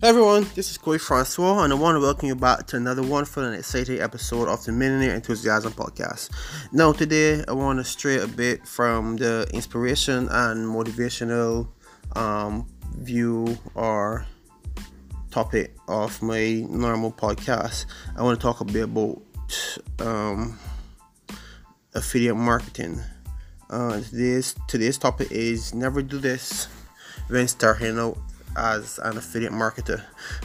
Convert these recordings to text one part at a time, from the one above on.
Hey everyone, this is Corey Francois, and I want to welcome you back to another wonderful and exciting episode of the Millionaire Enthusiasm Podcast. Now, today I want to stray a bit from the inspiration and motivational um, view or topic of my normal podcast. I want to talk a bit about um, affiliate marketing. Uh, today's today's topic is never do this when starting out as an affiliate marketer.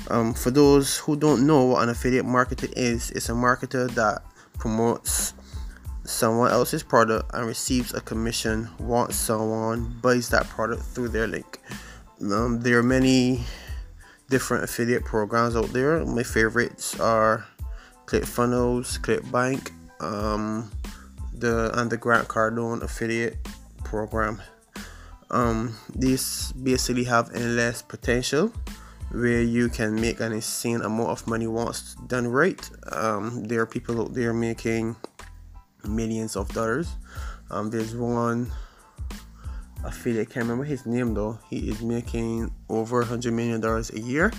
Um, for those who don't know what an affiliate marketer is, it's a marketer that promotes someone else's product and receives a commission once someone buys that product through their link. Um, there are many different affiliate programs out there. My favorites are ClickFunnels, ClickBank, um, the and the Grant Cardone affiliate program. Um, these basically have endless potential where you can make an insane amount of money once done right. Um, there are people out there making millions of dollars. Um, there's one affiliate, I can't remember his name though. He is making over hundred million dollars a year.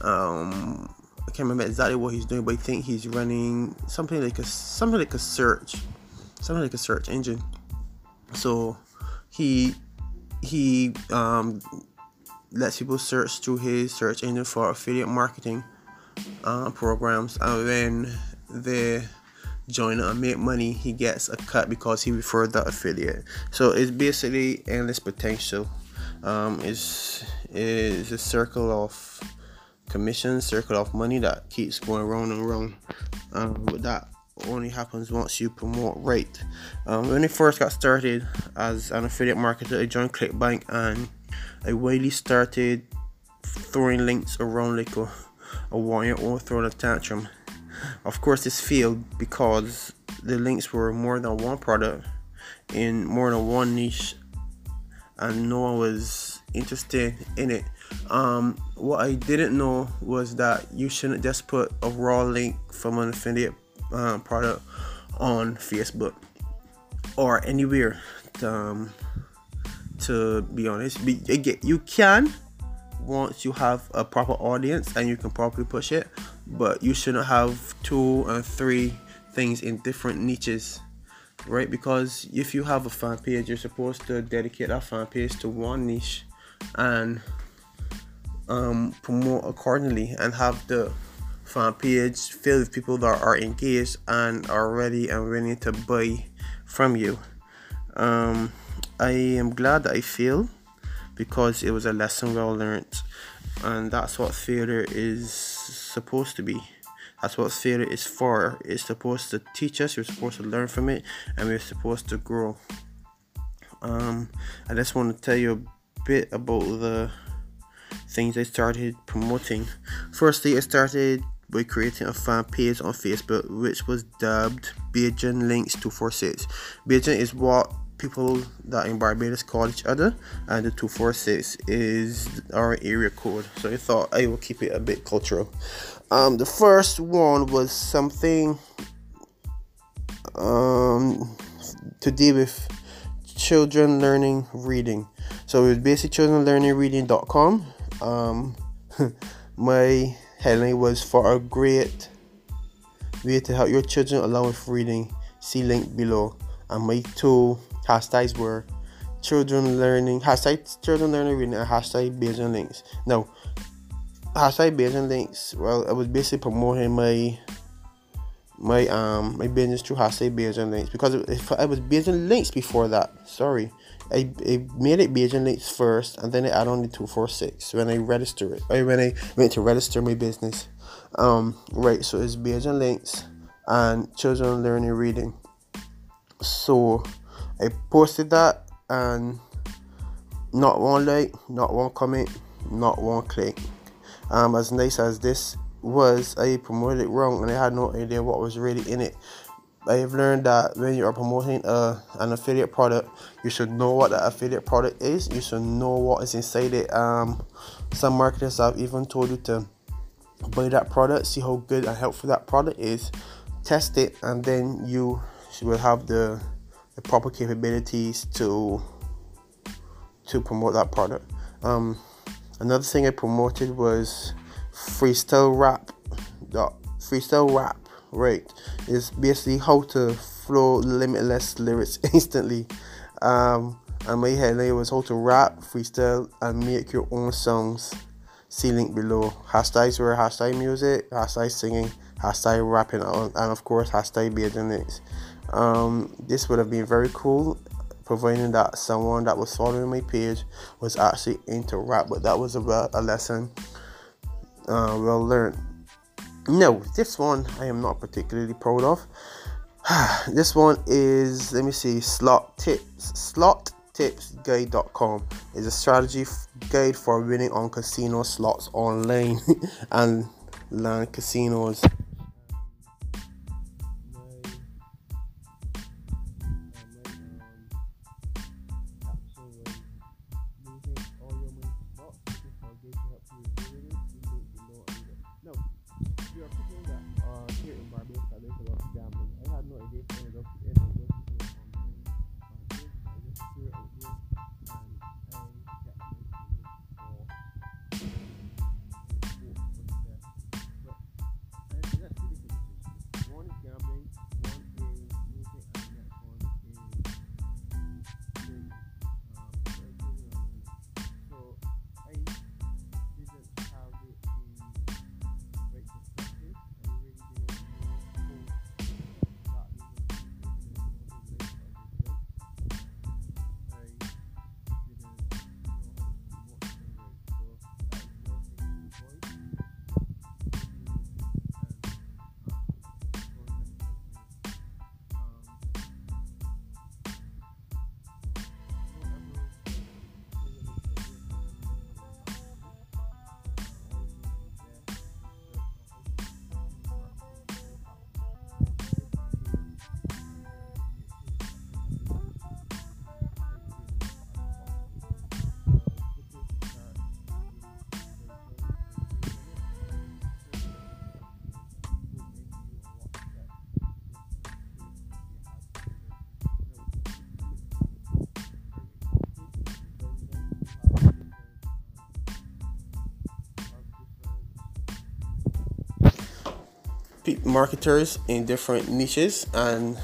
Um, I can't remember exactly what he's doing, but I think he's running something like a something like a search, something like a search engine. So he he um, lets people search through his search engine for affiliate marketing uh, programs, and when they join and make money, he gets a cut because he referred that affiliate. So it's basically endless potential. Um, it's is a circle of commission, circle of money that keeps going round and round. Um, but that only happens once you promote right. Um, when I first got started as an affiliate marketer, I joined ClickBank and I really started throwing links around like a, a warrior or throwing a tantrum. Of course, this failed because the links were more than one product in more than one niche, and no one was interested in it. Um, what I didn't know was that you shouldn't just put a raw link from an affiliate um, product on Facebook or anywhere. Um, to be honest, you can once you have a proper audience and you can properly push it, but you shouldn't have two and three things in different niches, right? Because if you have a fan page, you're supposed to dedicate that fan page to one niche and um, promote accordingly and have the fan page filled with people that are engaged and are ready and willing to buy from you. Um, I am glad that I failed because it was a lesson well learned, and that's what failure is supposed to be. That's what failure is for. It's supposed to teach us. You're supposed to learn from it, and we're supposed to grow. Um, I just want to tell you a bit about the things I started promoting. Firstly, I started by creating a fan page on Facebook which was dubbed Bajan Links 246. Bajan is what people that in Barbados call each other, and the 246 is our area code. So I thought I will keep it a bit cultural. Um, the first one was something um, to deal with children learning reading. So it was basic children learning reading.com. Um, my headline was for a great way to help your children along with reading. See link below. And my two hashtags were children learning hashtag children learning reading and hashtag Bajan links. Now hashtag Bajan links, well I was basically promoting my my um my business through hashtag Bajan links because if I was Bajan links before that. Sorry. I, I made it Bajan links first and then I added on the 246 when I register it. Or when I went to register my business. Um right so it's Bajan links and children learning reading. So I posted that and not one like, not one comment, not one click. Um, as nice as this was, I promoted wrong and I had no idea what was really in it. I have learned that when you are promoting a, an affiliate product, you should know what the affiliate product is. You should know what is inside it. Um, some marketers have even told you to buy that product, see how good and helpful that product is, test it, and then you will have the the proper capabilities to to promote that product. Um, Another thing I promoted was freestyle rap. Freestyle rap, right? Is basically how to flow limitless lyrics instantly. Um, and my headline was how to rap, freestyle, and make your own songs. See link below. Hashtags were hashtag music, hashtag singing, hashtag rapping, and of course hashtag being Um, this would have been very cool, providing that someone that was following my page was actually into rap. But that was about a lesson uh, well learned. No, this one I am not particularly proud of. this one is let me see slot tips slottipsguide.com is a strategy guide for winning on casino slots online and land casinos marketers in different niches and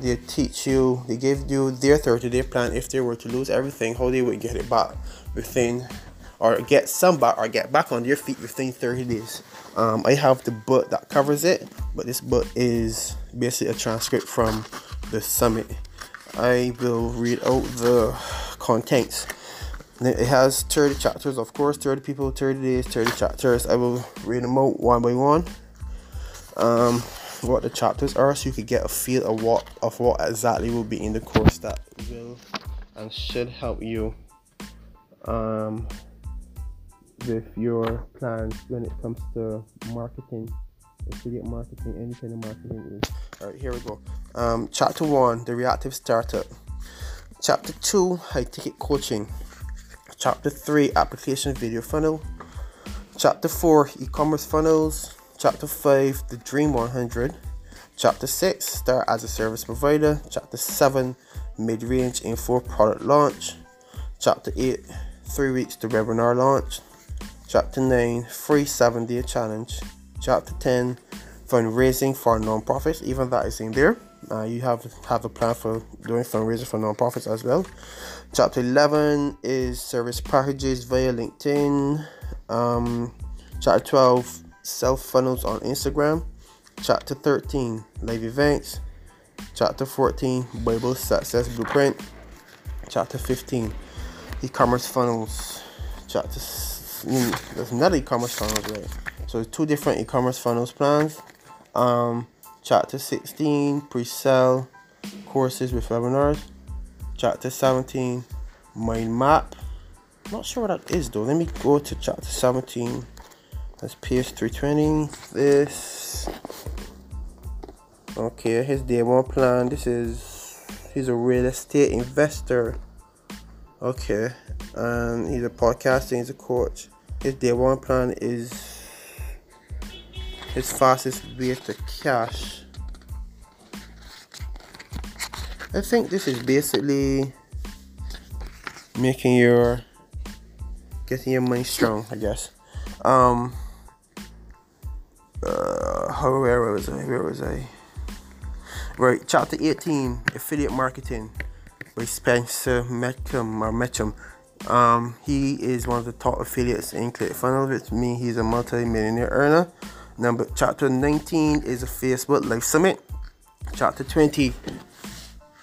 they teach you they give you their 30 day plan if they were to lose everything how they would get it back within or get some back or get back on their feet within 30 days. Um, i have the book that covers it but this book is basically a transcript from the summit. I will read out the contents. It has 30 chapters of course 30 people 30 days 30 chapters. I will read them out one by one um, what the chapters are so you could get a feel of what of what exactly will be in the course that will and should help you um, with your plans when it comes to marketing affiliate marketing any kind of marketing. Is all right here we go. Um, chapter one the reactive startup. Chapter two high ticket coaching. Chapter three application video funnel. Chapter four e-commerce funnels Chapter 5 The Dream 100. Chapter 6 Start as a Service Provider. Chapter 7 Mid Range Info Product Launch. Chapter 8 3 Weeks to Webinar Launch. Chapter 9 Free 7 Day Challenge. Chapter 10 Fundraising for Nonprofits. Even that is in there. Uh, you have have a plan for doing fundraising for nonprofits as well. Chapter 11 is service packages via LinkedIn. Um, chapter 12 self funnels on Instagram. Chapter 13 live events. Chapter 14 Bible success blueprint. Chapter 15 e commerce funnels. Chapter there's another e commerce funnels, right? So two different e commerce funnels plans. Um, chapter 16 pre sale courses with webinars. Chapter 17 mind map. Not sure what that is though. Let me go to chapter 17 that's PS320. This. Okay, his day one plan. This is. He's a real estate investor. Okay. And he's a podcaster, he's a coach. His day one plan is his fastest way to cash. I think this is basically making your getting your money strong, I guess. Um, uh, where was I? Where was I? Right, chapter 18 Affiliate Marketing by Spencer Mecham or. Um, he is one of the top affiliates in ClickFunnels. With me, he's a multi-millionaire earner. Number chapter 19 is a Facebook Live Summit. Chapter 20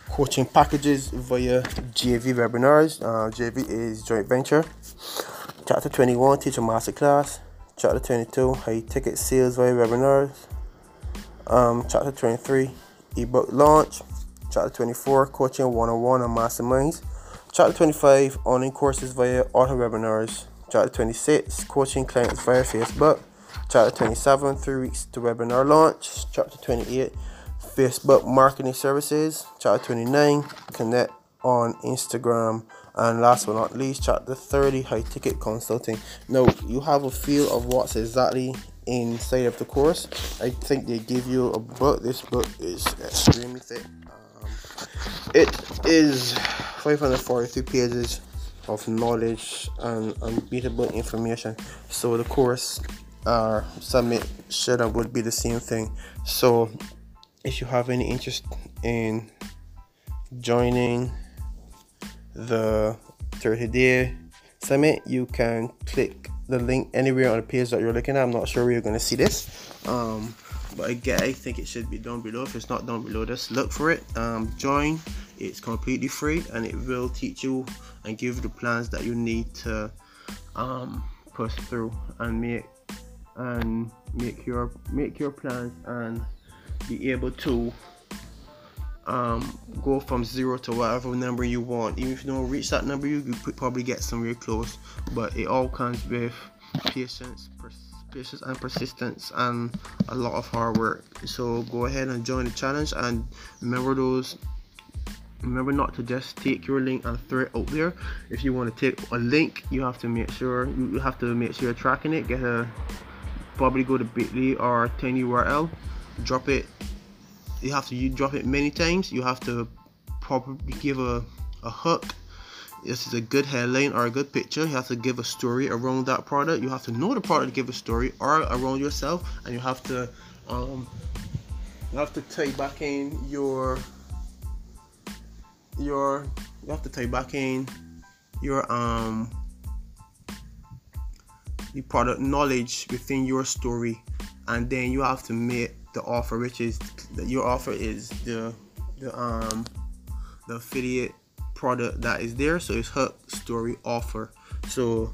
coaching packages via JV webinars. Uh, JV is joint venture. Chapter 21 teacher masterclass. Chapter 22 high ticket sales via webinars. Um, chapter 23 ebook launch. Chapter 24 coaching one on one and masterminds. Chapter 25 online courses via auto webinars. Chapter 26 coaching clients via Facebook. Chapter 27 three weeks to webinar launch. Chapter 28 Facebook marketing services. Chapter 29 connect on Instagram. And last but not least, chapter 30 high ticket consulting. Now you have a feel of what's exactly inside of the course. I think they give you a book. This book is extremely thick. Um, it is 543 pages of knowledge and unbeatable information. So the course uh, summit should and would be the same thing. So if you have any interest in joining the 30 day summit, you can click the link anywhere on the page that you're looking at. I'm not sure where you're going to see this. Um, but again, I think it should be down below. If it's not down below, just look for it. Um, join. It's completely free and it will teach you and give you the plans that you need to um, push through and make and make your make your plans and be able to um, go from zero to whatever number you want. Even if you don't reach that number, you could probably get somewhere close. But it all comes with patience, patience and persistence, and a lot of hard work. So go ahead and join the challenge, and remember those. Remember not to just take your link and throw it out there. If you want to take a link, you have to make sure you have to make sure you're tracking it. Get a probably go to Bitly or TinyURL, drop it you have to you drop it many times. You have to probably give a, a hook. This is a good headline or a good picture. You have to give a story around that product. You have to know the product to give a story or around yourself. And you have to um, you have to tie back in your your you have to tie back in your um the product knowledge within your story. And then you have to make the offer, which is your offer is the the um the affiliate product that is there. So it's hook story offer. So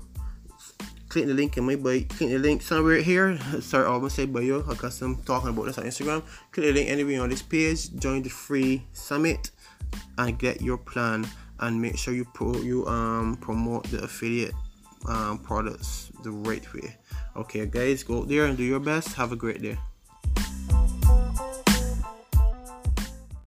click the link in my bio. Click the link somewhere here. Sorry, I almost say bio because I'm talking about this on Instagram. Click the link anywhere on this page. Join the free summit and get your plan and make sure you pro you um promote the affiliate um products the right way. Okay, guys, go out there and do your best. Have a great day.